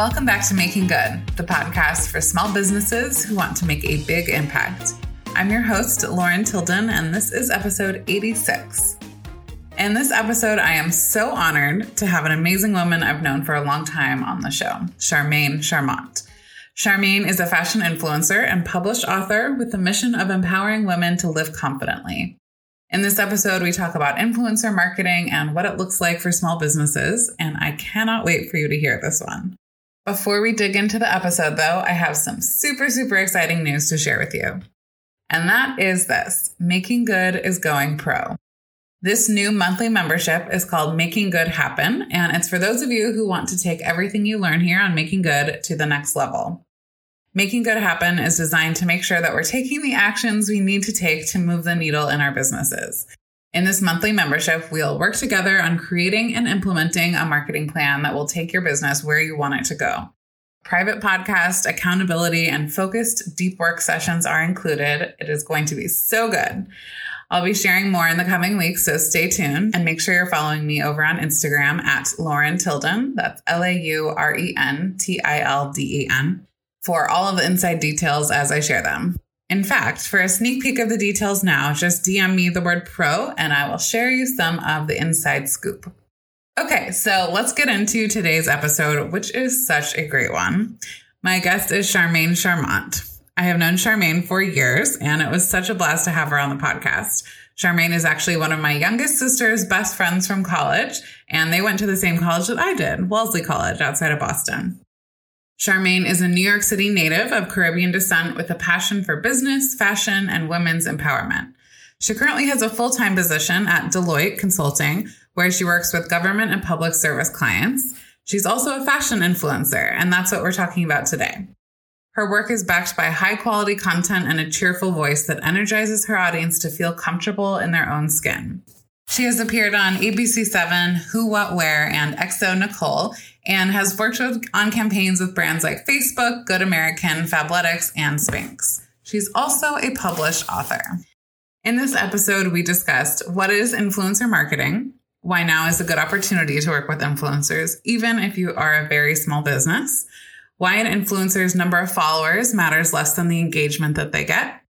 Welcome back to Making Good, the podcast for small businesses who want to make a big impact. I'm your host, Lauren Tilden, and this is episode 86. In this episode, I am so honored to have an amazing woman I've known for a long time on the show, Charmaine Charmant. Charmaine is a fashion influencer and published author with the mission of empowering women to live confidently. In this episode, we talk about influencer marketing and what it looks like for small businesses, and I cannot wait for you to hear this one. Before we dig into the episode, though, I have some super, super exciting news to share with you. And that is this Making Good is going pro. This new monthly membership is called Making Good Happen, and it's for those of you who want to take everything you learn here on Making Good to the next level. Making Good Happen is designed to make sure that we're taking the actions we need to take to move the needle in our businesses. In this monthly membership, we'll work together on creating and implementing a marketing plan that will take your business where you want it to go. Private podcast, accountability, and focused deep work sessions are included. It is going to be so good. I'll be sharing more in the coming weeks, so stay tuned and make sure you're following me over on Instagram at Lauren Tilden. That's L A U R E N T I L D E N for all of the inside details as I share them. In fact, for a sneak peek of the details now, just DM me the word pro and I will share you some of the inside scoop. Okay, so let's get into today's episode, which is such a great one. My guest is Charmaine Charmant. I have known Charmaine for years, and it was such a blast to have her on the podcast. Charmaine is actually one of my youngest sister's best friends from college, and they went to the same college that I did, Wellesley College outside of Boston. Charmaine is a New York City native of Caribbean descent with a passion for business, fashion, and women's empowerment. She currently has a full time position at Deloitte Consulting, where she works with government and public service clients. She's also a fashion influencer, and that's what we're talking about today. Her work is backed by high quality content and a cheerful voice that energizes her audience to feel comfortable in their own skin. She has appeared on ABC7, Who, What, Wear, and Exo xoNecole, and has worked on campaigns with brands like Facebook, Good American, Fabletics, and Spanx. She's also a published author. In this episode, we discussed what is influencer marketing, why now is a good opportunity to work with influencers, even if you are a very small business, why an influencer's number of followers matters less than the engagement that they get,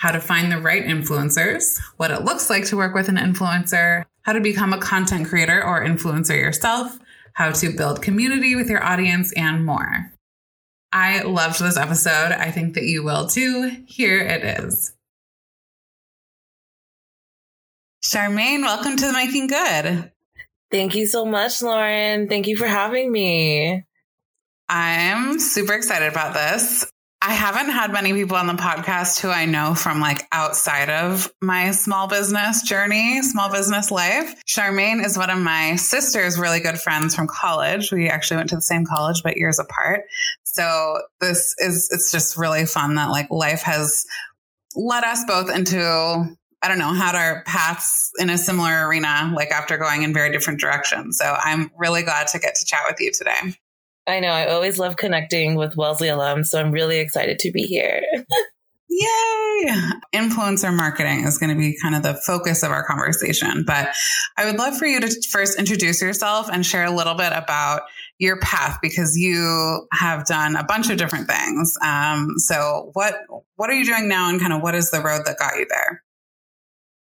how to find the right influencers, what it looks like to work with an influencer, how to become a content creator or influencer yourself, how to build community with your audience, and more. I loved this episode. I think that you will too. Here it is. Charmaine, welcome to Making Good. Thank you so much, Lauren. Thank you for having me. I'm super excited about this. I haven't had many people on the podcast who I know from like outside of my small business journey, small business life. Charmaine is one of my sister's really good friends from college. We actually went to the same college, but years apart. So this is, it's just really fun that like life has led us both into, I don't know, had our paths in a similar arena, like after going in very different directions. So I'm really glad to get to chat with you today. I know. I always love connecting with Wellesley alums, so I'm really excited to be here. Yay! Influencer marketing is going to be kind of the focus of our conversation. But I would love for you to first introduce yourself and share a little bit about your path because you have done a bunch of different things. Um, so what what are you doing now, and kind of what is the road that got you there?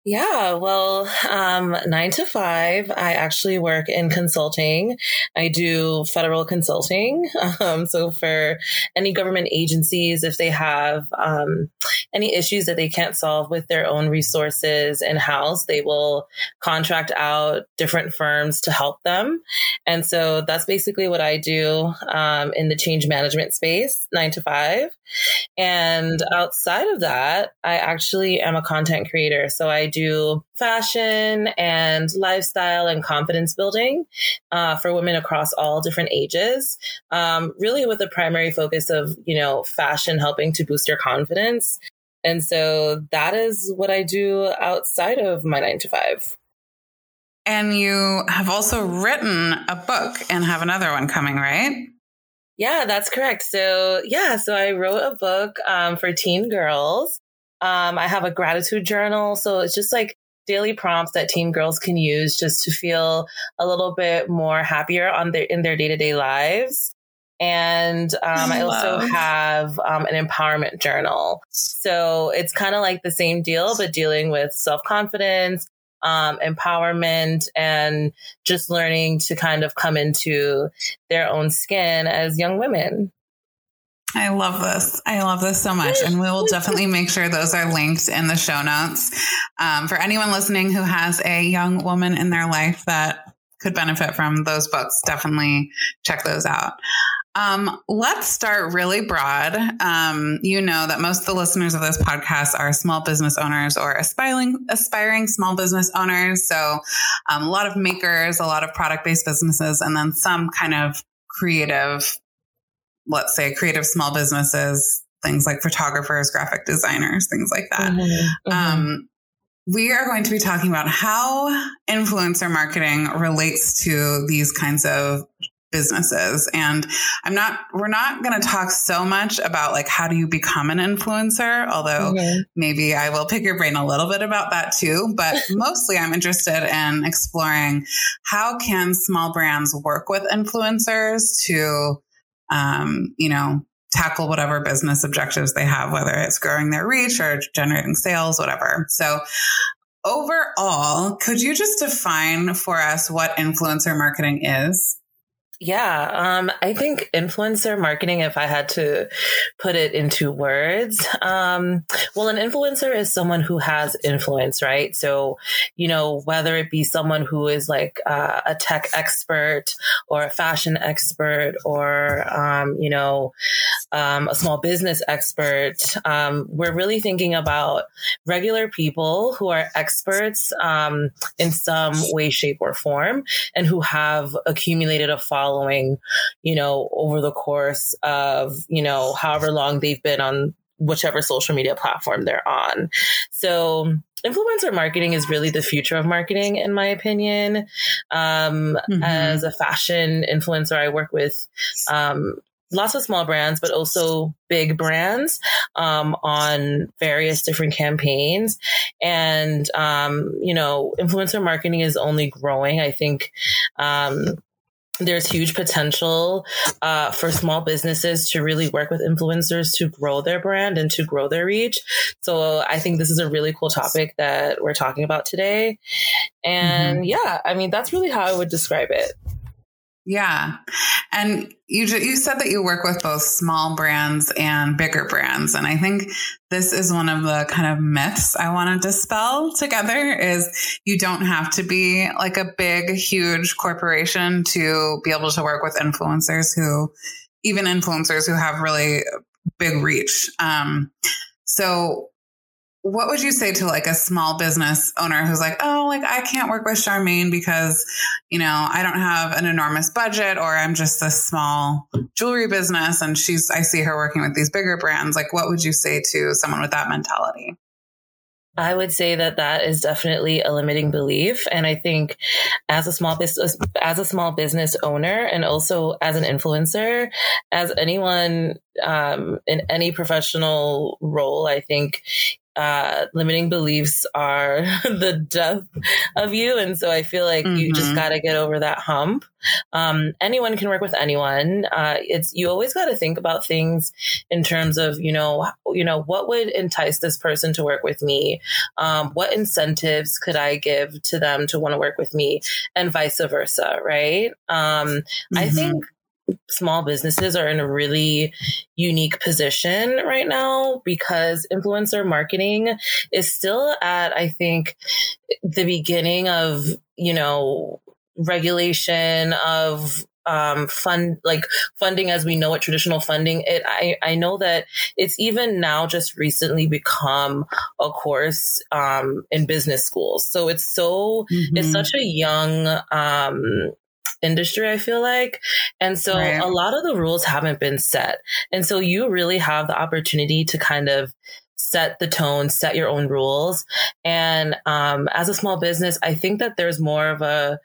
Yeah, well, um, nine to five, I actually work in consulting. I do federal consulting. Um, so for any government agencies, if they have um, any issues that they can't solve with their own resources in house, they will contract out different firms to help them. And so that's basically what I do um, in the change management space, nine to five. And outside of that, I actually am a content creator. So I do fashion and lifestyle and confidence building uh, for women across all different ages, um, really with a primary focus of, you know, fashion helping to boost your confidence. And so that is what I do outside of my nine to five. And you have also written a book and have another one coming, right? Yeah, that's correct. So, yeah, so I wrote a book um, for teen girls. Um, I have a gratitude journal. So it's just like daily prompts that teen girls can use just to feel a little bit more happier on their in their day to day lives. And um, I also have um, an empowerment journal. So it's kind of like the same deal, but dealing with self confidence, um, empowerment and just learning to kind of come into their own skin as young women. I love this. I love this so much. And we will definitely make sure those are linked in the show notes. Um, for anyone listening who has a young woman in their life that could benefit from those books, definitely check those out. Um, let's start really broad. Um, you know that most of the listeners of this podcast are small business owners or aspiring aspiring small business owners. So um, a lot of makers, a lot of product based businesses, and then some kind of creative, let's say creative small businesses, things like photographers, graphic designers, things like that. Mm-hmm. Mm-hmm. Um, we are going to be talking about how influencer marketing relates to these kinds of businesses. And I'm not, we're not going to talk so much about like, how do you become an influencer? Although mm-hmm. maybe I will pick your brain a little bit about that too. But mostly I'm interested in exploring how can small brands work with influencers to, um, you know, tackle whatever business objectives they have, whether it's growing their reach or generating sales, whatever. So overall, could you just define for us what influencer marketing is? Yeah, um, I think influencer marketing, if I had to put it into words, um, well, an influencer is someone who has influence, right? So, you know, whether it be someone who is like uh, a tech expert or a fashion expert or, um, you know, um, a small business expert, um, we're really thinking about regular people who are experts um, in some way, shape, or form and who have accumulated a following following, you know, over the course of, you know, however long they've been on whichever social media platform they're on. So influencer marketing is really the future of marketing, in my opinion. Um, mm-hmm. As a fashion influencer, I work with um, lots of small brands, but also big brands um, on various different campaigns. And, um, you know, influencer marketing is only growing. I think um, there's huge potential uh, for small businesses to really work with influencers to grow their brand and to grow their reach. So I think this is a really cool topic that we're talking about today. And mm-hmm. yeah, I mean, that's really how I would describe it. Yeah. And you you said that you work with both small brands and bigger brands and I think this is one of the kind of myths I want to dispel together is you don't have to be like a big huge corporation to be able to work with influencers who even influencers who have really big reach. Um, so what would you say to like a small business owner who's like, oh, like I can't work with Charmaine because, you know, I don't have an enormous budget or I'm just a small jewelry business and she's, I see her working with these bigger brands. Like, what would you say to someone with that mentality? I would say that that is definitely a limiting belief. And I think as a small business, as a small business owner and also as an influencer, as anyone um, in any professional role, I think uh, limiting beliefs are the death of you. And so I feel like mm-hmm. you just mm-hmm. got to get over that hump. Um, anyone can work with anyone. Uh, it's, you always got to think about things in terms of, you know, you know, what would entice this person to work with me? Um, what incentives could I give to them to want to work with me and vice versa. Right. Um, mm-hmm. I think small businesses are in a really unique position right now because influencer marketing is still at, I think, the beginning of, you know, regulation of um, fund like funding as we know it traditional funding it I, I know that it's even now just recently become a course um, in business schools so it's so mm-hmm. it's such a young um, industry, I feel like. And so right. a lot of the rules haven't been set. And so you really have the opportunity to kind of set the tone, set your own rules. And um, as a small business, I think that there's more of a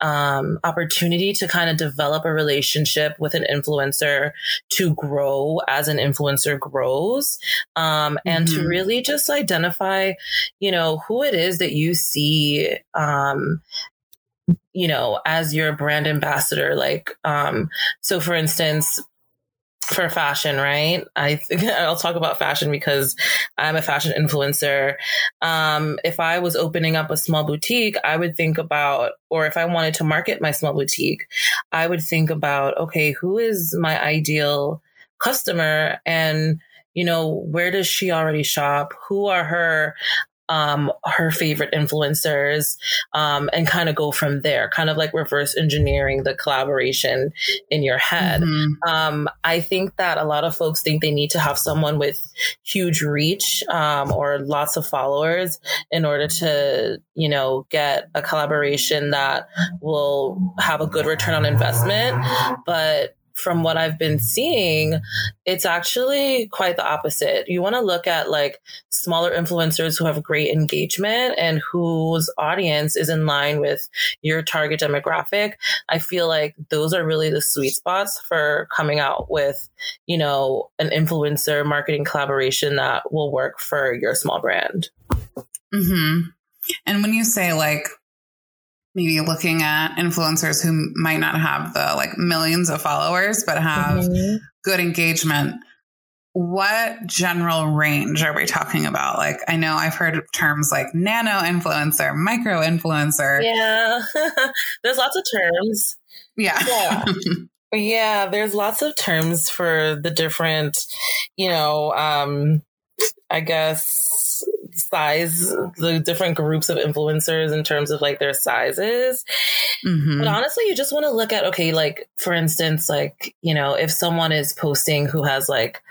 um, opportunity to kind of develop a relationship with an influencer to grow as an influencer grows um, and mm-hmm. to really just identify you know who it is that you see um, you know, as your brand ambassador. Like, um, so for instance, for fashion, right? I think I'll talk about fashion because I'm a fashion influencer. Um, if I was opening up a small boutique, I would think about, or if I wanted to market my small boutique, I would think about, okay, who is my ideal customer and you know, where does she already shop? Who are her um, her favorite influencers, um, and kind of go from there, kind of like reverse engineering the collaboration in your head. Mm-hmm. Um, I think that a lot of folks think they need to have someone with huge reach, um, or lots of followers in order to, you know, get a collaboration that will have a good return on investment. But from what I've been seeing, it's actually quite the opposite. You want to look at like smaller influencers who have great engagement and whose audience is in line with your target demographic. I feel like those are really the sweet spots for coming out with, you know, an influencer marketing collaboration that will work for your small brand. hmm And when you say like maybe looking at influencers who might not have the like millions of followers but have mm-hmm. good engagement what general range are we talking about? Like i know i've heard terms like nano influencer micro influencer. Yeah. There's lots of terms. Yeah. Yeah. Yeah there's lots of terms for the different you know um i guess size the different groups of influencers in terms of like their sizes. Mm-hmm. But honestly, you just want to look at, okay, like for instance, like, you know, if someone is posting who has like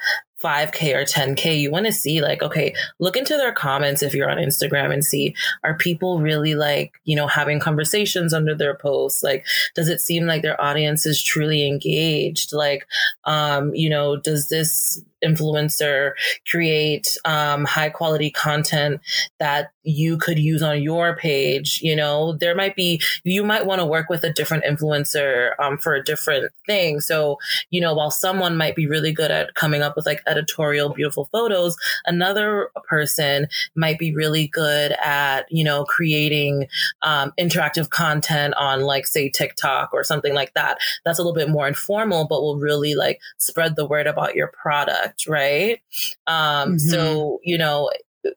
5k or 10k you want to see like okay look into their comments if you're on instagram and see are people really like you know having conversations under their posts like does it seem like their audience is truly engaged like um you know does this influencer create um, high quality content that you could use on your page you know? There might be you might want to work with a different influencer um, for a different thing. So you know while someone might be really good at coming up with like editorial beautiful photos another person might be really good at you know creating um, interactive content on like say tiktok or something like that. That's a little bit more informal but will really like spread the word about your product right? Um, mm-hmm. So, you know,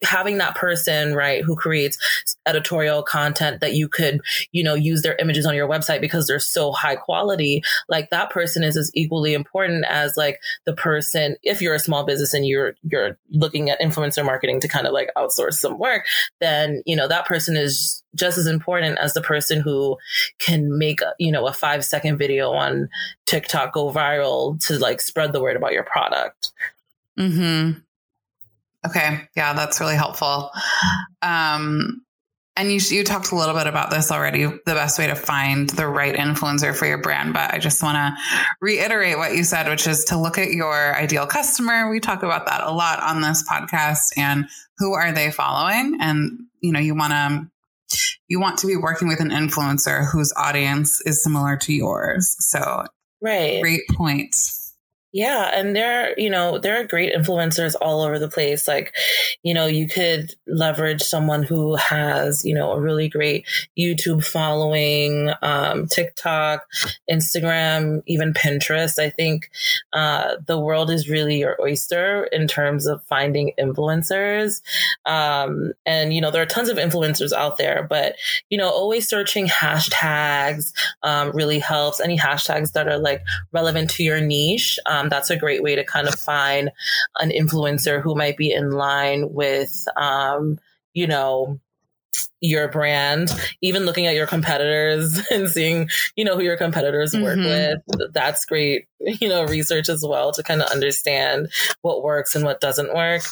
having that person right who creates editorial content that you could you know use their images on your website because they're so high quality like that person is as equally important as like the person if you're a small business and you're you're looking at influencer marketing to kind of like outsource some work then you know that person is just as important as the person who can make you know a 5 second video on TikTok go viral to like spread the word about your product Mhm. Okay, yeah, that's really helpful. Um, and you you talked a little bit about this already. The best way to find the right influencer for your brand, but I just want to reiterate what you said, which is to look at your ideal customer. We talk about that a lot on this podcast, and who are they following? And you know, you want to you want to be working with an influencer whose audience is similar to yours. So, right, great point. Yeah, and there, are, you know, there are great influencers all over the place. Like, you know, you could leverage someone who has, you know, a really great YouTube following, um, TikTok, Instagram, even Pinterest. I think uh, the world is really your oyster in terms of finding influencers. Um, and you know, there are tons of influencers out there, but you know, always searching hashtags um, really helps. Any hashtags that are like relevant to your niche. Um, um, that's a great way to kind of find an influencer who might be in line with, um, you know, your brand, even looking at your competitors and seeing, you know, who your competitors work mm-hmm. with. That's great, you know, research as well to kind of understand what works and what doesn't work.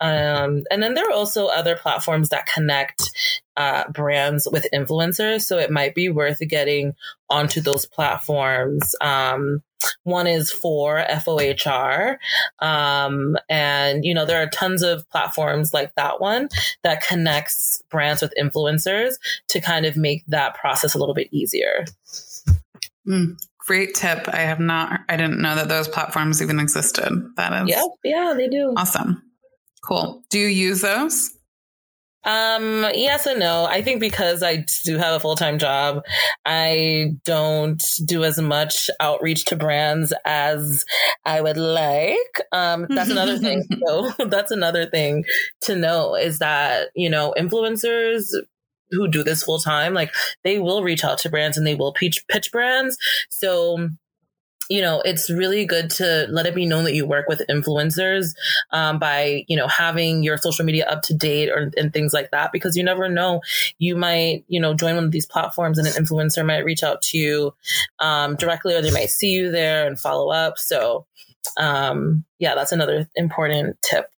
Um, and then there are also other platforms that connect uh, brands with influencers. So it might be worth getting onto those platforms. Um, one is for FOHR. Um, and, you know, there are tons of platforms like that one that connects brands with influencers to kind of make that process a little bit easier. Mm, great tip. I have not, I didn't know that those platforms even existed. That is. Yeah, yeah, they do. Awesome. Cool. Do you use those? Um, yes and no. I think because I do have a full time job, I don't do as much outreach to brands as I would like. Um, that's another thing. So that's another thing to know is that, you know, influencers who do this full time, like they will reach out to brands and they will pitch, pitch brands. So you know, it's really good to let it be known that you work with influencers um, by, you know, having your social media up to date or and things like that, because you never know. You might, you know, join one of these platforms and an influencer might reach out to you um, directly, or they might see you there and follow up. So, um, yeah, that's another important tip.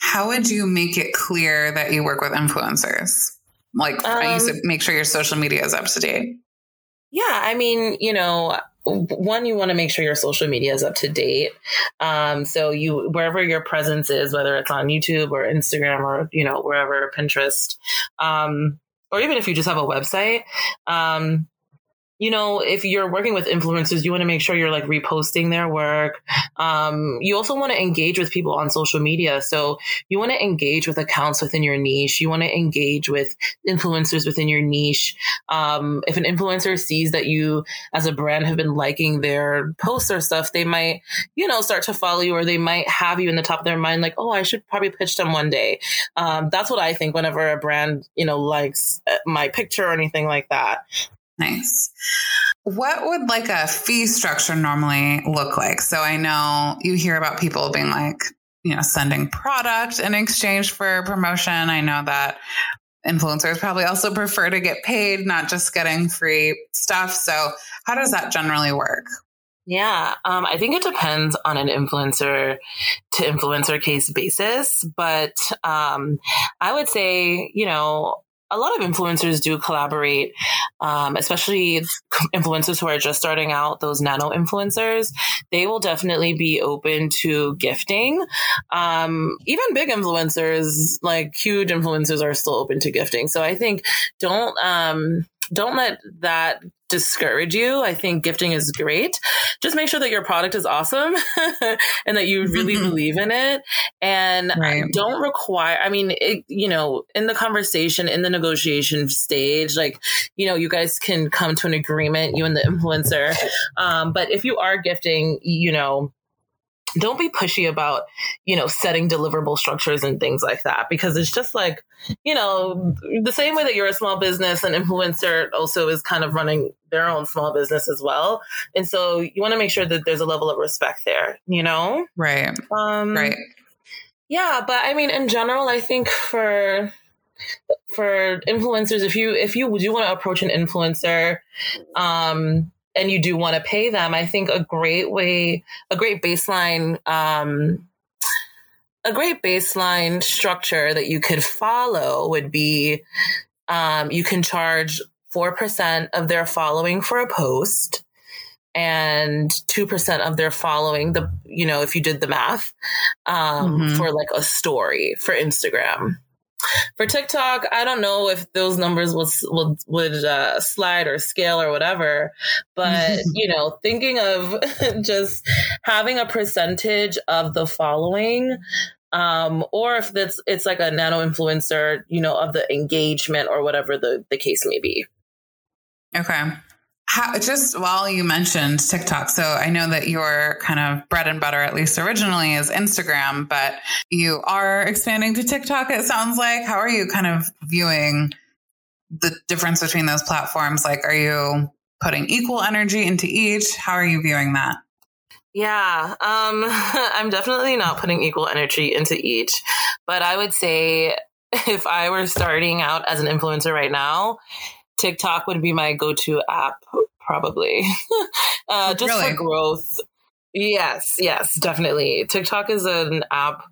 How would you make it clear that you work with influencers? Like, I used to um, make sure your social media is up to date. Yeah, I mean, you know, one you want to make sure your social media is up to date. Um, so you wherever your presence is whether it's on youtube or instagram or you know wherever pinterest um, or even if you just have a website um, you know, if you're working with influencers, you want to make sure you're like reposting their work. Um, you also want to engage with people on social media. So you want to engage with accounts within your niche. You want to engage with influencers within your niche. Um, if an influencer sees that you as a brand have been liking their posts or stuff, they might, you know, start to follow you or they might have you in the top of their mind, like, oh, I should probably pitch them one day. Um, that's what I think whenever a brand, you know, likes uh, my picture or anything like that. Nice. What would like a fee structure normally look like? So I know you hear about people being like, you know, sending product in exchange for promotion. I know that influencers probably also prefer to get paid, not just getting free stuff. So how does that generally work? Yeah, um, I think it depends on an influencer to influencer case basis, but um, I would say, you know, a lot of influencers do collaborate, um, especially influencers who are just starting out, those nano influencers. They will definitely be open to gifting. Um, even big influencers, like huge influencers, are still open to gifting. So I think don't um, don't let that discourage you. I think gifting is great. Just make sure that your product is awesome and that you really mm-hmm. believe in it. And right. don't require, I mean, it, you know, in the conversation, in the negotiation stage, like, you know, you guys can come to an agreement, you and the influencer. Um, but if you are gifting, you know, don't be pushy about, you know, setting deliverable structures and things like that because it's just like, you know, the same way that you're a small business, an influencer also is kind of running their own small business as well. And so you want to make sure that there's a level of respect there, you know? Right. Um, right. Yeah. But I mean, in general, I think for, for influencers, if you, if you do want to approach an influencer, um, and you do want to pay them, I think a great way, a great baseline, um, a great baseline structure that you could follow would be um, you can charge 4% of their following for a post and 2% of their following the you know if you did the math um, mm-hmm. for like a story for instagram for TikTok, I don't know if those numbers would would, would uh, slide or scale or whatever, but you know, thinking of just having a percentage of the following um, or if it's it's like a nano influencer, you know, of the engagement or whatever the the case may be. Okay. How, just while you mentioned TikTok, so I know that your kind of bread and butter, at least originally, is Instagram, but you are expanding to TikTok. It sounds like. How are you kind of viewing the difference between those platforms? Like, are you putting equal energy into each? How are you viewing that? Yeah, um, I'm definitely not putting equal energy into each, but I would say if I were starting out as an influencer right now, TikTok would be my go-to app, probably, uh, just really? for growth. Yes, yes, definitely. TikTok is an app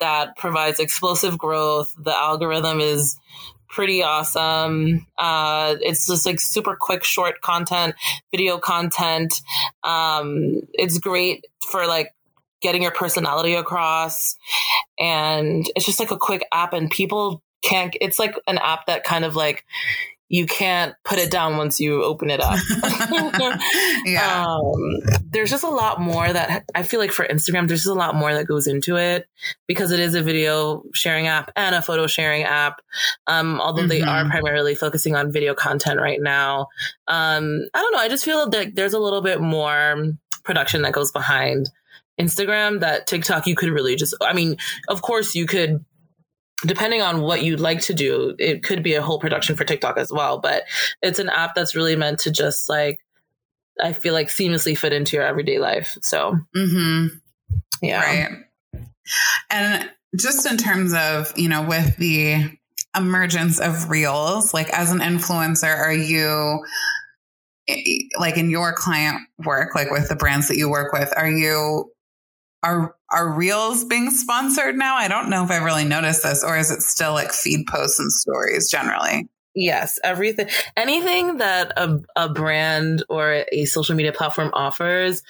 that provides explosive growth. The algorithm is pretty awesome. Uh, it's just like super quick, short content, video content. Um, it's great for like getting your personality across. And it's just like a quick app, and people can't, it's like an app that kind of like, you can't put it down once you open it up. yeah. Um, there's just a lot more that I feel like for Instagram, there's just a lot more that goes into it because it is a video sharing app and a photo sharing app. Um, although mm-hmm. they are mm-hmm. primarily focusing on video content right now. Um, I don't know. I just feel like there's a little bit more production that goes behind Instagram that TikTok you could really just, I mean, of course you could depending on what you'd like to do, it could be a whole production for TikTok as well. But it's an app that's really meant to just like, I feel like seamlessly fit into your everyday life. So, mm-hmm. yeah. Right. And just in terms of, you know, with the emergence of reels, like as an influencer, are you, like in your client work, like with the brands that you work with, are you are are reels being sponsored now? I don't know if I really noticed this, or is it still like feed posts and stories generally? Yes, everything, anything that a, a brand or a social media platform offers,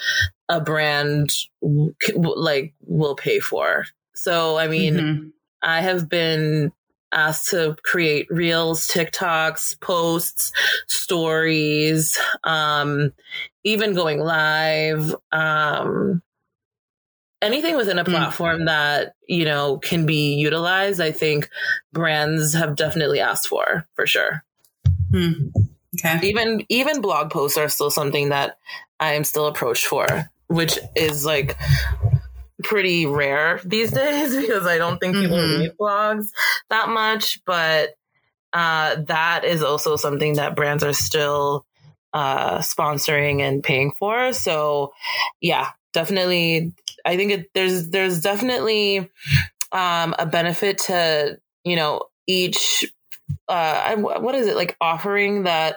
a brand like will pay for. So, I mean, mm-hmm. I have been asked to create reels, TikToks, posts, stories, um, even going live. Um, anything within a hmm. platform mm. that you know can be utilized i think brands have definitely asked for for sure mm. okay even even blog posts are still something that i am still approached for which is like pretty rare these days because i don't think people mm-hmm. read blogs that much but uh, that is also something that brands are still uh, sponsoring and paying for so yeah definitely I think it, there's there's definitely um, a benefit to you know each uh, what is it like offering that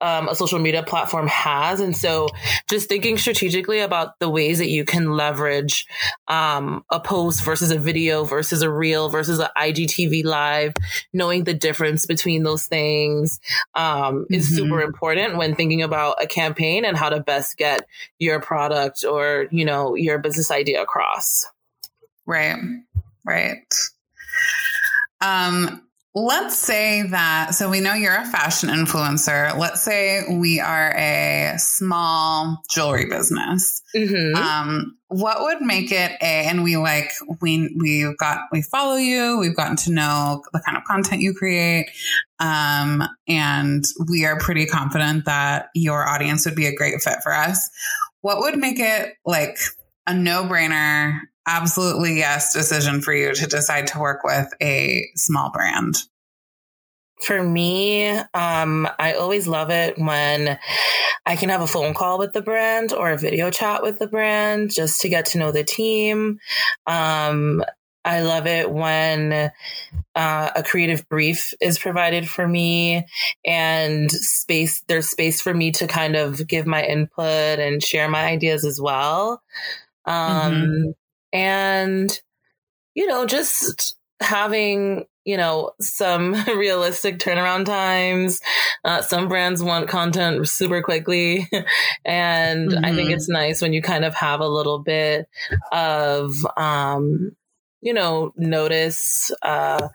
um, a social media platform has. And so just thinking strategically about the ways that you can leverage um, a post versus a video versus a reel versus an IGTV live, knowing the difference between those things um, is mm-hmm. super important when thinking about a campaign and how to best get your product or, you know, your business idea across. Right. Right. Um, Let's say that, so we know you're a fashion influencer. Let's say we are a small jewelry business. Mm-hmm. Um, what would make it a, and we like, we, we've got, we follow you, we've gotten to know the kind of content you create. Um, and we are pretty confident that your audience would be a great fit for us. What would make it like a no brainer absolutely yes decision for you to decide to work with a small brand? For me, um, I always love it when I can have a phone call with the brand or a video chat with the brand just to get to know the team. Um, I love it when uh, a creative brief is provided for me and space, there's space for me to kind of give my input and share my ideas as well. Um, mm-hmm and you know just having you know some realistic turnaround times uh, some brands want content super quickly and mm-hmm. i think mm-hmm. it's nice when you kind of have a little bit of um you know, notice uh,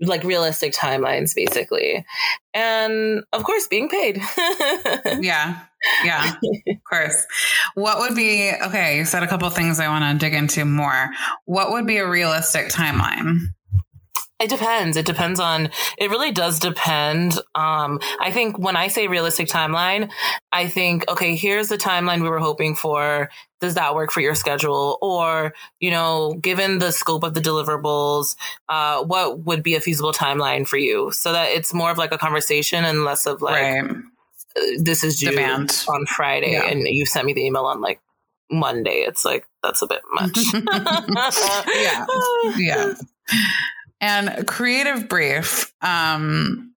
like realistic timelines, basically. And of course, being paid. yeah. Yeah, of course. What would be, okay, you said a couple things I want to dig into more. What would be a realistic timeline? It depends. It depends on, it really does depend. Um, I think when I say realistic timeline, I think, okay, here's the timeline we were hoping for. Does that work for your schedule? Or, you know, given the scope of the deliverables, uh, what would be a feasible timeline for you? So that it's more of like a conversation and less of like, right. This is due Demand. on Friday yeah. and you sent me the email on like Monday. It's like, that's a bit much. yeah. Yeah. And creative brief. Um,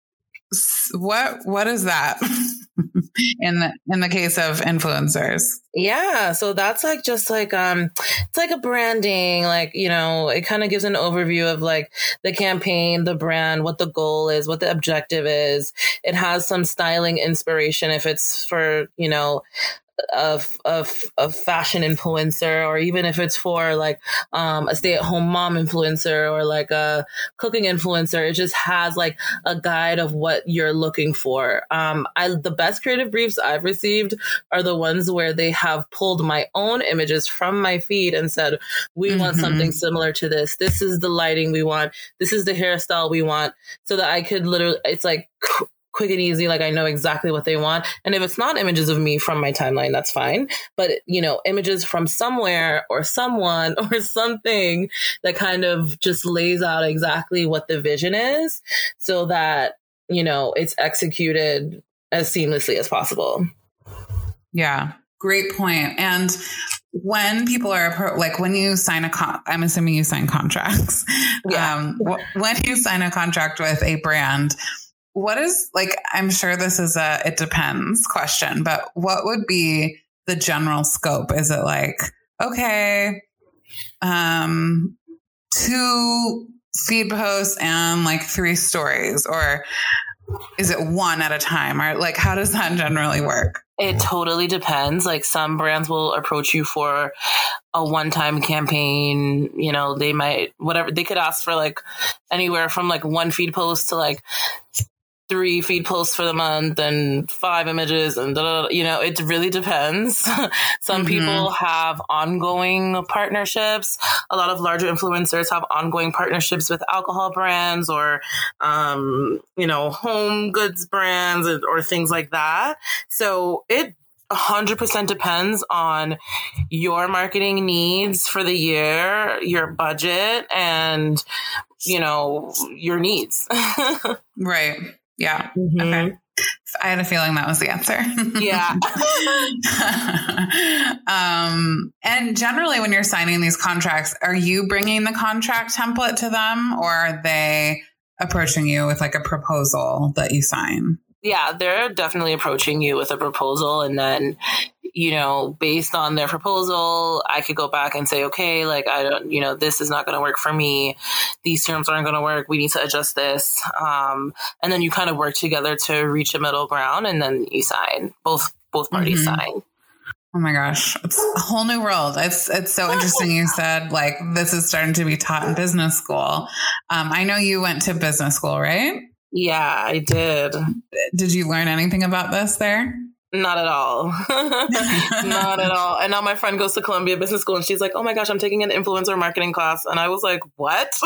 what what is that in the in the case of influencers? Yeah, so that's like just like um it's like a branding, like, you know, it kind of gives an overview of like the campaign, the brand, what the goal is, what the objective is. It has some styling inspiration if it's for, you know, a, a, a fashion influencer or even if it's for like um, a stay-at-home mom influencer or like a cooking influencer it just has like a guide of what you're looking for. Um, I, the best creative briefs i've received are the ones where they have pulled my own images from my feed and said we mm-hmm. want something similar to this. This is the lighting we want. This is the hairstyle we want. So that i could literally it's like quick and easy. Like I know exactly what they want. And if it's not images of me from my timeline, that's fine. But, you know, images from somewhere or someone or something that kind of just lays out exactly what the vision is so that, you know, it's executed as seamlessly as possible. Yeah. Great point. And when people are like when you sign a con i'm assuming you sign contracts yeah. um, when you sign a contract with a brand what is like i'm sure this is a it depends question but what would be the general scope? Is it like okay um two feed posts and like three stories or is it one at a time or like how does that generally work? It totally depends. Like some brands will approach you for a one-time campaign you know they might whatever they could ask for like anywhere from like one feed post to like three feed posts for the month and five images and you know it really depends some mm-hmm. people have ongoing partnerships a lot of larger influencers have ongoing partnerships with alcohol brands or um, you know home goods brands or things like that so it 100% depends on your marketing needs for the year, your budget, and, you know, your needs. right. Yeah. Mm-hmm. Okay. I had a feeling that was the answer. Yeah. um, and generally, when you're signing these contracts, are you bringing the contract template to them or are they approaching you with like a proposal that you sign? Yeah, they're definitely approaching you with a proposal. And then you know, based on their proposal, I could go back and say, okay, like, I don't, you know, this is not going to work for me. These terms aren't going to work. We need to adjust this. Um, and then you kind of work together to reach a middle ground and then you sign. Both, both parties mm-hmm. sign. Oh my gosh, it's a whole new world. It's it's so interesting. You said like this is starting to be taught in business school. Um, I know you went to business school, right? Yeah, I did. Did you learn anything about this there? Not at all. Not at all. And now my friend goes to Columbia Business School and she's like, oh my gosh, I'm taking an influencer marketing class. And I was like, what?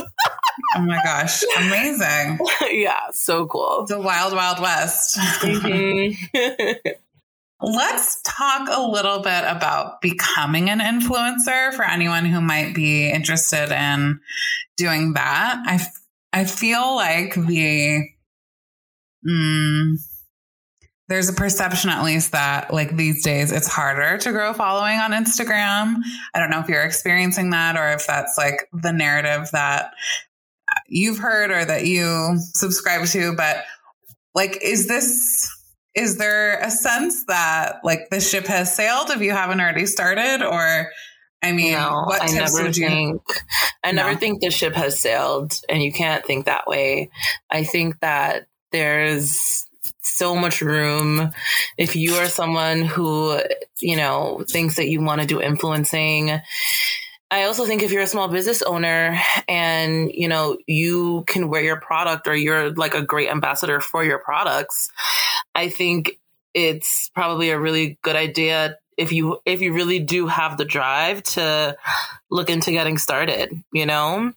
oh my gosh. Amazing. yeah, so cool. The wild, wild west. Mm-hmm. Let's talk a little bit about becoming an influencer for anyone who might be interested in doing that. I, I feel like the. Mm, there's a perception at least that like these days it's harder to grow following on Instagram. I don't know if you're experiencing that or if that's like the narrative that you've heard or that you subscribe to, but like is this is there a sense that like the ship has sailed if you haven't already started or I mean, no, I never think I no. never think the ship has sailed and you can't think that way. I think that there's so much room. If you are someone who, you know, thinks that you want to do influencing, I also think if you're a small business owner and, you know, you can wear your product or you're like a great ambassador for your products, I think it's probably a really good idea if you if you really do have the drive to look into getting started, you know?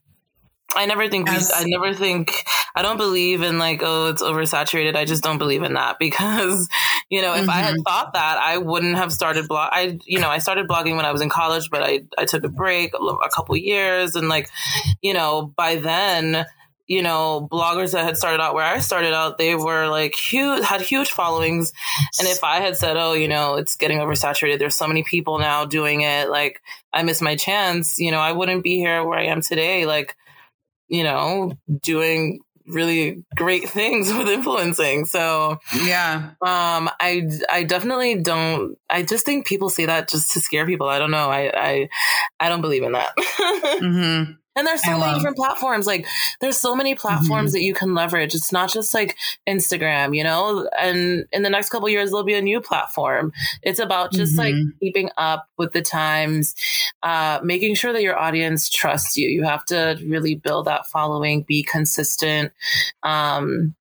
I never think As, I never think I don't believe in like oh it's oversaturated. I just don't believe in that because you know if mm-hmm. I had mm-hmm. thought that I wouldn't have started blog. I you know I started blogging when I was in college, but I I took a break a, a couple years and like you know by then you know bloggers that had started out where I started out they were like huge had huge followings and if I had said oh you know it's getting oversaturated there's so many people now doing it like I missed my chance you know I wouldn't be here where I am today like you know, doing really great things with influencing. So yeah, um, I I definitely don't. I just think people say that just to scare people. I don't know. I I I don't believe in that. mm-hmm. And there's so I many love. different platforms. Like there's so many platforms mm-hmm. that you can leverage. It's not just like Instagram, you know? And in the next couple years there'll be a new platform. It's about just mm-hmm. like keeping up with the times, uh, making sure that your audience trusts you. You have to really build that following, be consistent. Um,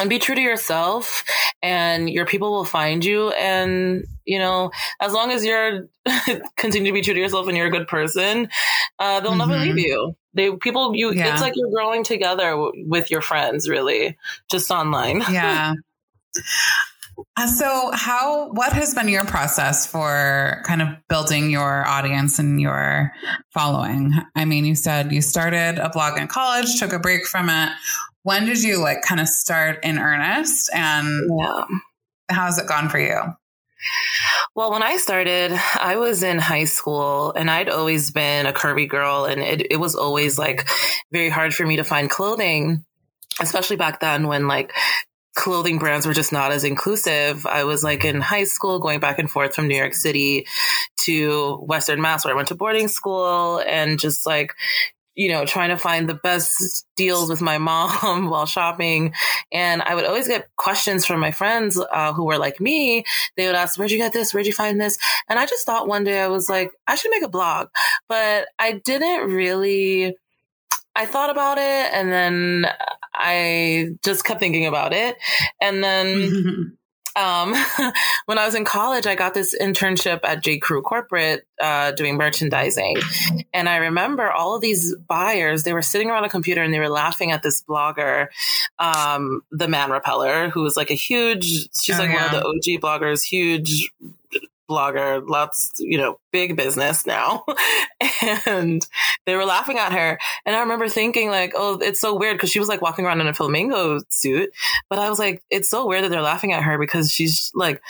and be true to yourself and your people will find you. And you know as long as you're continue to be true to yourself and you're a good person uh, they'll mm-hmm. never leave you. They people you yeah. it's like you're growing together w- with your friends really just online. Yeah. Uh, so how what has been your process for kind of building your audience and your following? I mean you said you started a blog in college took a break from it when did you like kind of start in earnest and yeah. how's it gone for you? Well, when I started, I was in high school and I'd always been a curvy girl and it, it was always like very hard for me to find clothing, especially back then when like clothing brands were just not as inclusive. I was like in high school going back and forth from New York City to Western Mass where I went to boarding school and just like you know, trying to find the best deals with my mom while shopping. And I would always get questions from my friends uh, who were like me. They would ask, Where'd you get this? Where'd you find this? And I just thought one day I was like, I should make a blog. But I didn't really. I thought about it and then I just kept thinking about it. And then um, when I was in college, I got this internship at J. Crew Corporate uh, doing merchandising. And I remember all of these buyers, they were sitting around a computer and they were laughing at this blogger, um, the Man Repeller, who was like a huge, she's oh, like yeah. one of the OG bloggers, huge blogger, lots, you know, big business now. and they were laughing at her. And I remember thinking like, oh, it's so weird because she was like walking around in a flamingo suit. But I was like, it's so weird that they're laughing at her because she's like,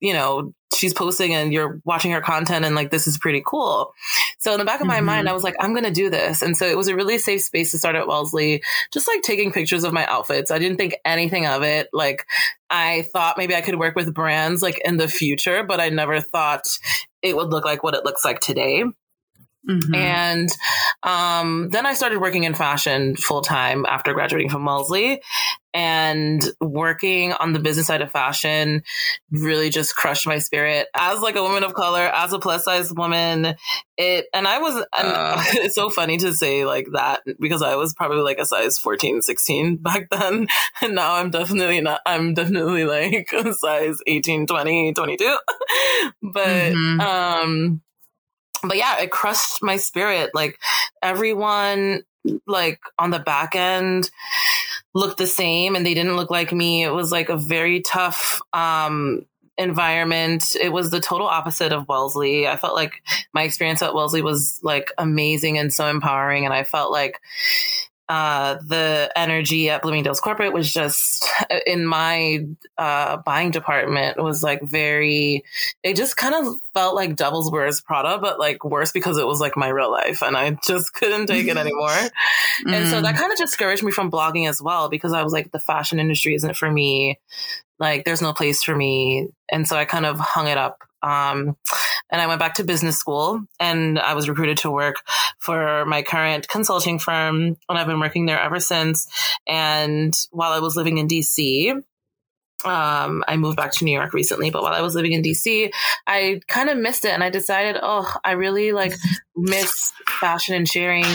you know, she's posting and you're watching her content and like this is pretty cool. So in the back of my mm-hmm. mind, I was like, I'm gonna do this. And so it was a really safe space to start at Wellesley, just like taking pictures of my outfits. I didn't think anything of it. Like I thought maybe I could work with brands like in the future, but I never thought it would look like what it looks like today. Mm-hmm. And um, then I started working in fashion full time after graduating from Wellesley and working on the business side of fashion really just crushed my spirit as like a woman of color as a plus size woman it and i was and uh, it's so funny to say like that because i was probably like a size 14 16 back then and now i'm definitely not i'm definitely like a size 18 20 22 but mm-hmm. um but yeah, it crushed my spirit. Like everyone, like on the back end, looked the same and they didn't look like me. It was like a very tough um, environment. It was the total opposite of Wellesley. I felt like my experience at Wellesley was like amazing and so empowering. And I felt like uh, the energy at Bloomingdale's corporate was just in my uh, buying department was like very. It just kind of felt like Devil's Wears Prada, but like worse because it was like my real life, and I just couldn't take it anymore. mm. And so that mm. kind of discouraged me from blogging as well because I was like, the fashion industry isn't for me. Like, there's no place for me, and so I kind of hung it up. Um, and I went back to business school and I was recruited to work for my current consulting firm. And I've been working there ever since. And while I was living in DC, um, I moved back to New York recently, but while I was living in DC, I kind of missed it and I decided, oh, I really like miss fashion and sharing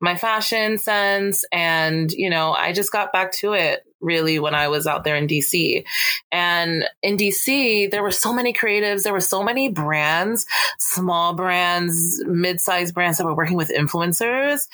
my fashion sense. And, you know, I just got back to it really when I was out there in DC. And in DC, there were so many creatives, there were so many brands, small brands, mid-sized brands that were working with influencers.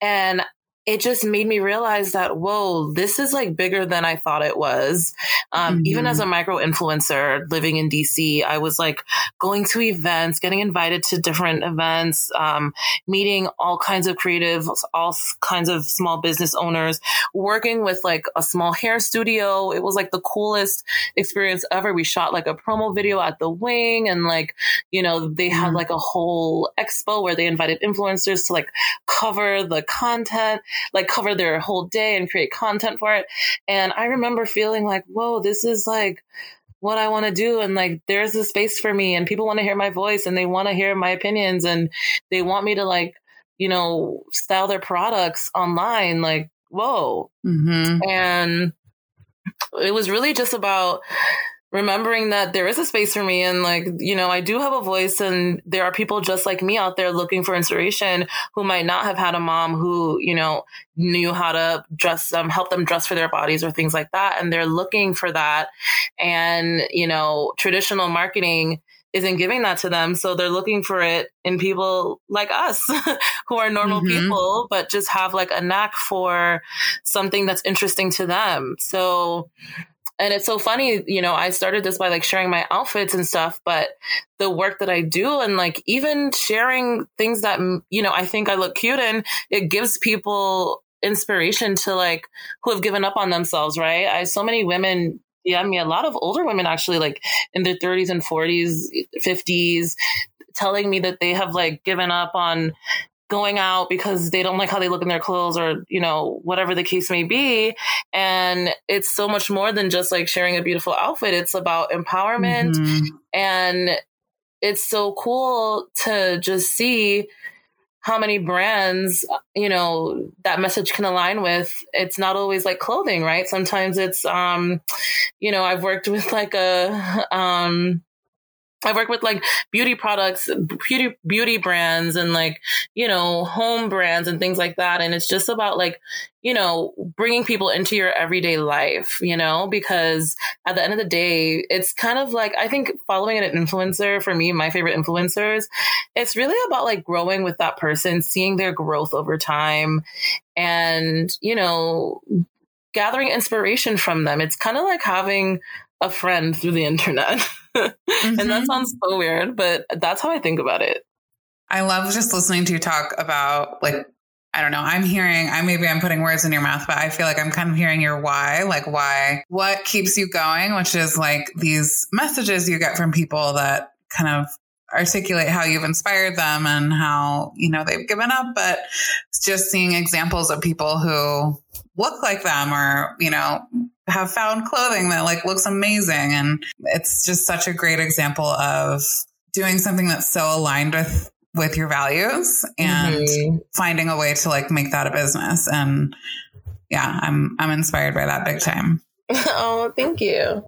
And it just made me realize that whoa this is like bigger than i thought it was um, mm-hmm. even as a micro influencer living in dc i was like going to events getting invited to different events um, meeting all kinds of creatives all kinds of small business owners working with like a small hair studio it was like the coolest experience ever we shot like a promo video at the wing and like you know they had mm-hmm. like a whole expo where they invited influencers to like cover the content like cover their whole day and create content for it. And I remember feeling like, whoa, this is like what I want to do. And like, there's a space for me and people want to hear my voice and they want to hear my opinions and they want me to like, you know, style their products online. Like, whoa. Mm-hmm. And it was really just about remembering that there is a space for me and like you know i do have a voice and there are people just like me out there looking for inspiration who might not have had a mom who you know knew how to dress them help them dress for their bodies or things like that. And they're looking for that. And you know traditional marketing isn't giving that to them. So they're looking for it in people like us who are normal mm-hmm. people but just have like a knack for something that's interesting to them. So and it's so funny, you know, I started this by like sharing my outfits and stuff, but the work that I do and like even sharing things that, you know, I think I look cute in, it gives people inspiration to like who have given up on themselves, right? I so many women yeah, I mean, a lot of older women actually, like in their 30s and 40s, 50s, telling me that they have like given up on going out because they don't like how they look in their clothes or, you know, whatever the case may be. And it's so much more than just like sharing a beautiful outfit. It's about empowerment. Mm-hmm. And it's so cool to just see how many brands, you know, that message can align with. It's not always like clothing, right? Sometimes it's, um, you know, I've worked with like a, um, I work with like beauty products, beauty beauty brands, and like you know home brands and things like that. And it's just about like you know bringing people into your everyday life, you know, because at the end of the day, it's kind of like I think following an influencer for me, my favorite influencers, it's really about like growing with that person, seeing their growth over time, and you know gathering inspiration from them. It's kind of like having a friend through the internet. mm-hmm. And that mm-hmm. sounds so weird, but that's how I think about it. I love just listening to you talk about like I don't know. I'm hearing, I maybe I'm putting words in your mouth, but I feel like I'm kind of hearing your why, like why, what keeps you going, which is like these messages you get from people that kind of articulate how you've inspired them and how, you know, they've given up, but just seeing examples of people who look like them or, you know, have found clothing that like looks amazing. And it's just such a great example of doing something that's so aligned with with your values and mm-hmm. finding a way to like make that a business. And yeah, I'm I'm inspired by that big time. oh, thank you.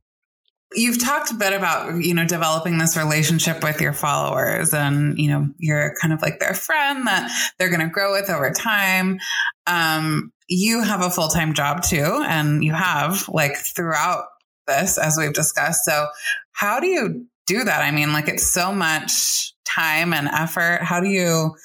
You've talked a bit about, you know, developing this relationship with your followers and, you know, you're kind of like their friend that they're going to grow with over time. Um, you have a full time job too, and you have like throughout this, as we've discussed. So, how do you do that? I mean, like it's so much time and effort. How do you,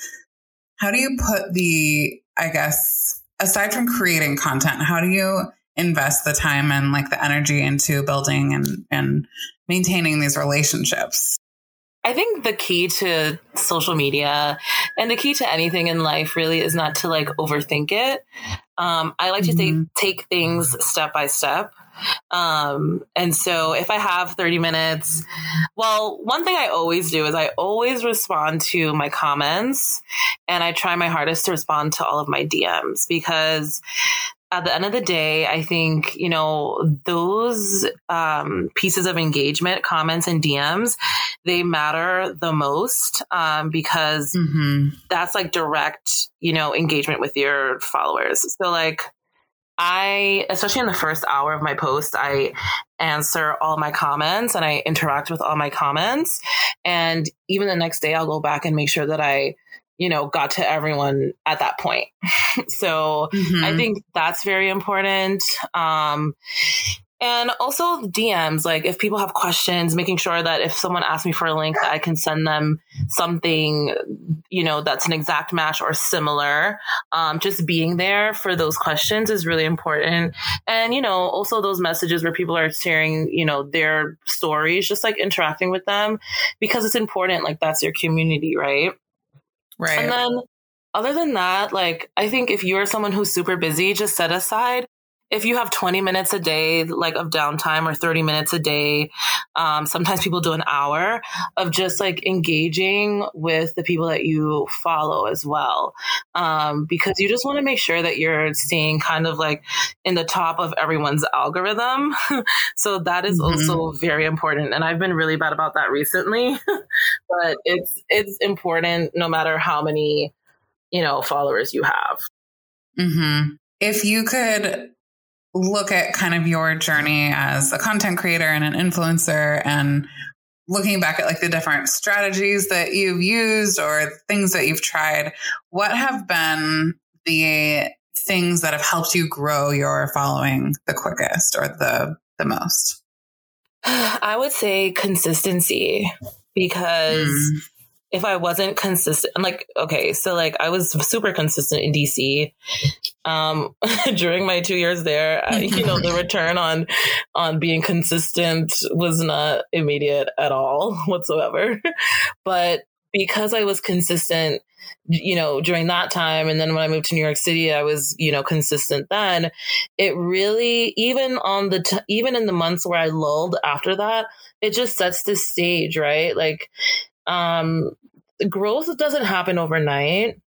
how do you put the, I guess, aside from creating content, how do you invest the time and like the energy into building and, and maintaining these relationships? I think the key to social media and the key to anything in life really is not to like overthink it. Um, I like mm-hmm. to take, take things step by step. Um, and so if I have 30 minutes, well, one thing I always do is I always respond to my comments and I try my hardest to respond to all of my DMs because at the end of the day, I think, you know, those um, pieces of engagement, comments and DMs, they matter the most um, because mm-hmm. that's like direct, you know, engagement with your followers. So, like, I, especially in the first hour of my post, I answer all my comments and I interact with all my comments. And even the next day, I'll go back and make sure that I, you know, got to everyone at that point. so mm-hmm. I think that's very important. Um, and also DMs, like if people have questions, making sure that if someone asks me for a link, that I can send them something, you know, that's an exact match or similar. Um, just being there for those questions is really important. And, you know, also those messages where people are sharing, you know, their stories, just like interacting with them because it's important. Like that's your community, right? Right. And then other than that, like I think if you are someone who's super busy, just set aside if you have 20 minutes a day, like of downtime or 30 minutes a day, um, sometimes people do an hour of just like engaging with the people that you follow as well. Um, because you just want to make sure that you're staying kind of like in the top of everyone's algorithm. so that is mm-hmm. also very important. And I've been really bad about that recently, but it's, it's important no matter how many, you know, followers you have. Mm-hmm. If you could look at kind of your journey as a content creator and an influencer and looking back at like the different strategies that you've used or things that you've tried, what have been the things that have helped you grow your following the quickest or the the most? I would say consistency because mm if I wasn't consistent, I'm like, okay, so like I was super consistent in DC. Um, during my two years there, I, you know, the return on, on being consistent was not immediate at all whatsoever. But because I was consistent, you know, during that time, and then when I moved to New York City, I was, you know, consistent then. It really, even on the, t- even in the months where I lulled after that, it just sets the stage, right? Like, um, growth doesn't happen overnight.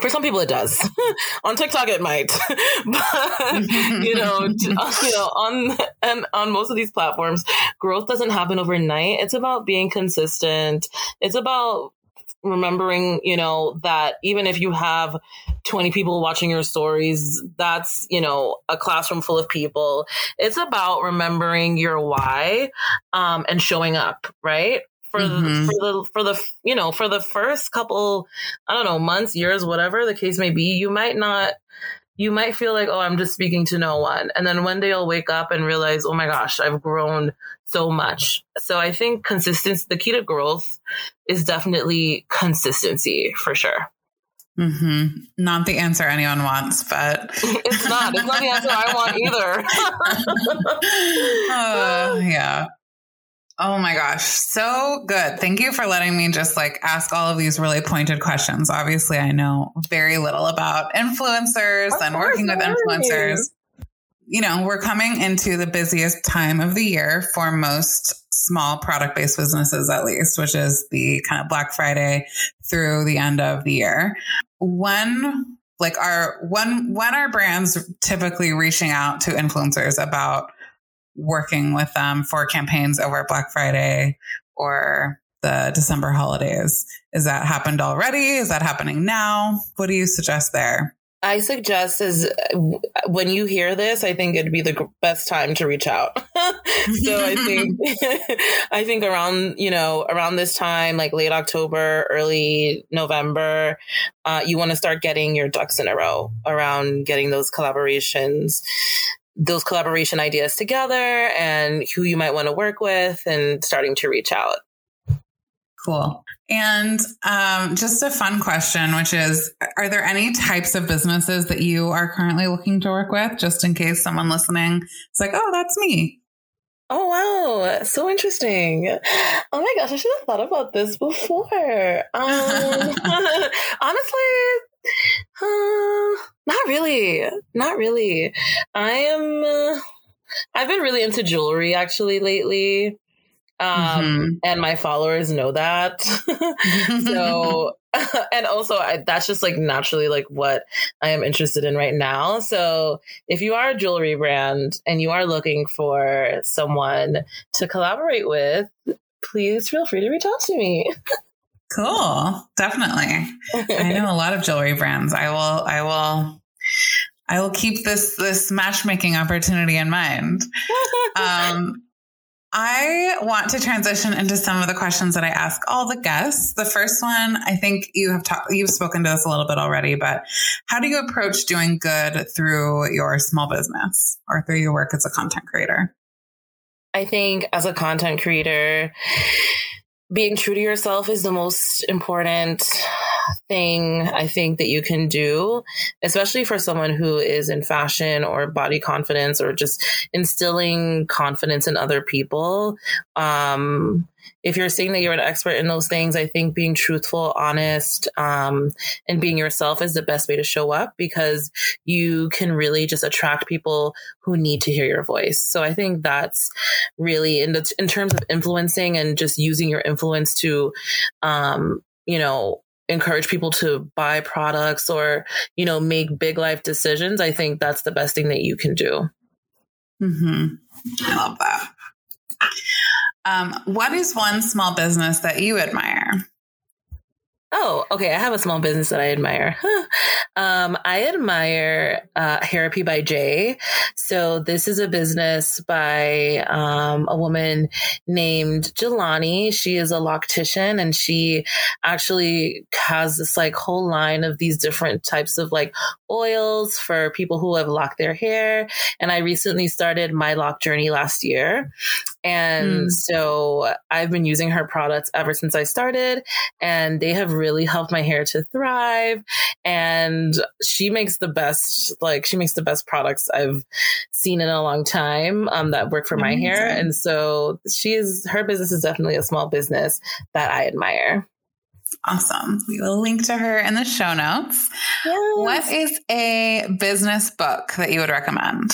For some people, it does. on TikTok, it might, but you know, you know, on and on most of these platforms, growth doesn't happen overnight. It's about being consistent. It's about remembering, you know, that even if you have 20 people watching your stories, that's, you know, a classroom full of people. It's about remembering your why um, and showing up, right? For mm-hmm. the, for the for the you know for the first couple I don't know months years whatever the case may be you might not you might feel like oh I'm just speaking to no one and then one day you'll wake up and realize oh my gosh I've grown so much so I think consistency the key to growth is definitely consistency for sure Mm-hmm. Not the answer anyone wants, but it's not. It's not the answer I want either. uh, yeah. Oh my gosh, so good. Thank you for letting me just like ask all of these really pointed questions. Obviously, I know very little about influencers of and working with influencers. You know, we're coming into the busiest time of the year for most small product based businesses, at least, which is the kind of Black Friday through the end of the year. When like our when when are brands typically reaching out to influencers about working with them for campaigns over Black Friday or the December holidays. Is that happened already? Is that happening now? What do you suggest there? I suggest is when you hear this, I think it'd be the best time to reach out. so I think, I think around, you know, around this time, like late October, early November, uh, you want to start getting your ducks in a row around getting those collaborations those collaboration ideas together and who you might want to work with and starting to reach out. Cool. And um, just a fun question, which is Are there any types of businesses that you are currently looking to work with, just in case someone listening is like, oh, that's me? Oh, wow. So interesting. Oh my gosh, I should have thought about this before. Um, honestly, uh, not really. Not really. I am. Uh, I've been really into jewelry actually lately. Um, mm-hmm. and my followers know that. so, and also I, that's just like naturally like what I am interested in right now. So if you are a jewelry brand and you are looking for someone to collaborate with, please feel free to reach out to me. Cool. Definitely. I know a lot of jewelry brands. I will, I will, I will keep this this matchmaking opportunity in mind. um, I want to transition into some of the questions that I ask all the guests. The first one, I think you have talked, you've spoken to this a little bit already, but how do you approach doing good through your small business or through your work as a content creator? I think as a content creator, being true to yourself is the most important thing I think that you can do, especially for someone who is in fashion or body confidence or just instilling confidence in other people. Um, if you're saying that you're an expert in those things, I think being truthful, honest, um, and being yourself is the best way to show up because you can really just attract people who need to hear your voice. So I think that's really in the, in terms of influencing and just using your influence to, um, you know, encourage people to buy products or, you know, make big life decisions, I think that's the best thing that you can do. Mm-hmm. I love that. Um, what is one small business that you admire? Oh, okay. I have a small business that I admire. um, I admire uh, Therapy by Jay. So this is a business by um, a woman named Jelani. She is a loctician, and she actually has this like whole line of these different types of like oils for people who have locked their hair. And I recently started my lock journey last year, and mm. so I've been using her products ever since I started, and they have really helped my hair to thrive. And she makes the best, like, she makes the best products I've seen in a long time um, that work for my Amazing. hair. And so she is, her business is definitely a small business that I admire. Awesome. We will link to her in the show notes. Yes. What is a business book that you would recommend?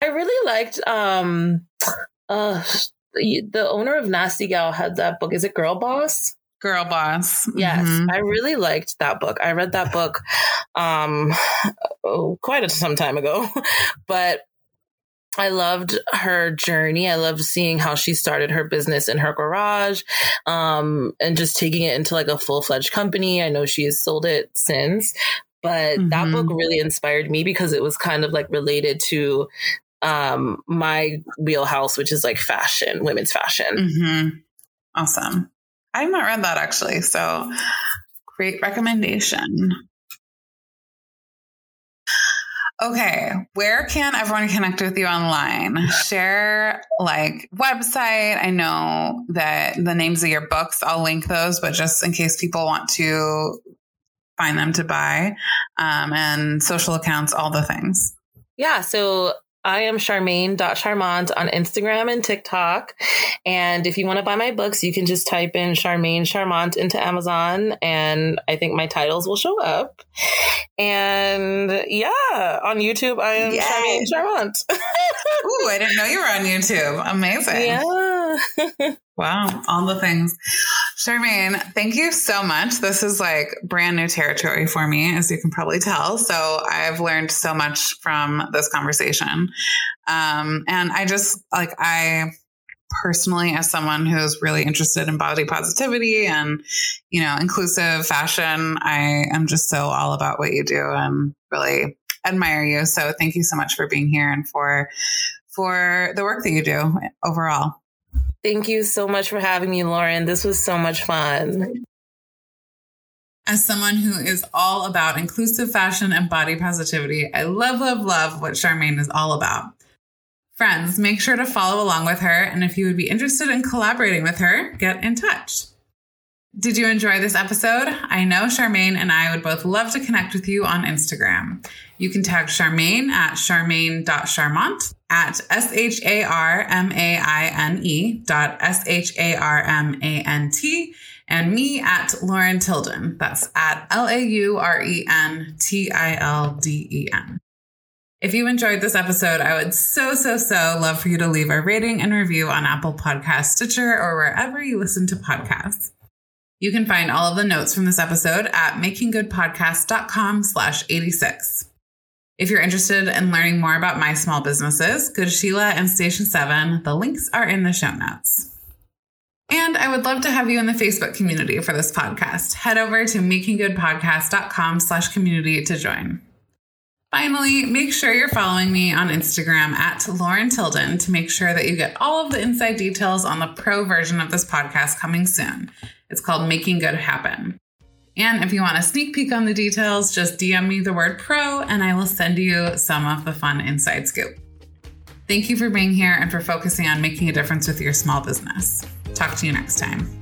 I really liked um uh the owner of Nasty Gal had that book. Is it Girl Boss? Girl Boss. Yes, mm-hmm. I really liked that book. I read that book um oh, quite a, some time ago, but I loved her journey. I loved seeing how she started her business in her garage, um, and just taking it into like a full fledged company. I know she has sold it since, but mm-hmm. that book really inspired me because it was kind of like related to um, my wheelhouse, which is like fashion, women's fashion. Mm-hmm. Awesome. I've not read that actually. So great recommendation. Okay, where can everyone connect with you online? Share like website. I know that the names of your books, I'll link those, but just in case people want to find them to buy, um, and social accounts, all the things. Yeah, so I am Charmaine.Charmant on Instagram and TikTok. And if you want to buy my books, you can just type in Charmaine Charmant into Amazon and I think my titles will show up. And yeah, on YouTube, I am Yay. Charmaine Charmant. Ooh, I didn't know you were on YouTube. Amazing. Yeah. wow. All the things. Charmaine, thank you so much. This is like brand new territory for me, as you can probably tell. So I've learned so much from this conversation. Um, and I just like, I personally, as someone who's really interested in body positivity and, you know, inclusive fashion, I am just so all about what you do and really admire you. So thank you so much for being here and for, for the work that you do overall. Thank you so much for having me, Lauren. This was so much fun. As someone who is all about inclusive fashion and body positivity, I love, love, love what Charmaine is all about. Friends, make sure to follow along with her, and if you would be interested in collaborating with her, get in touch. Did you enjoy this episode? I know Charmaine and I would both love to connect with you on Instagram. You can tag Charmaine at charmaine.charmant at S H A R M A I N E dot S H A R M A N T and me at Lauren Tilden. That's at L A U R E N T I L D E N. If you enjoyed this episode, I would so, so, so love for you to leave a rating and review on Apple Podcast, Stitcher, or wherever you listen to podcasts. You can find all of the notes from this episode at makinggoodpodcast.com slash 86. If you're interested in learning more about my small businesses, go to Sheila and Station 7. The links are in the show notes. And I would love to have you in the Facebook community for this podcast. Head over to makinggoodpodcast.com slash community to join. Finally, make sure you're following me on Instagram at Lauren Tilden to make sure that you get all of the inside details on the pro version of this podcast coming soon. It's called Making Good Happen. And if you want a sneak peek on the details, just DM me the word pro and I will send you some of the fun inside scoop. Thank you for being here and for focusing on making a difference with your small business. Talk to you next time.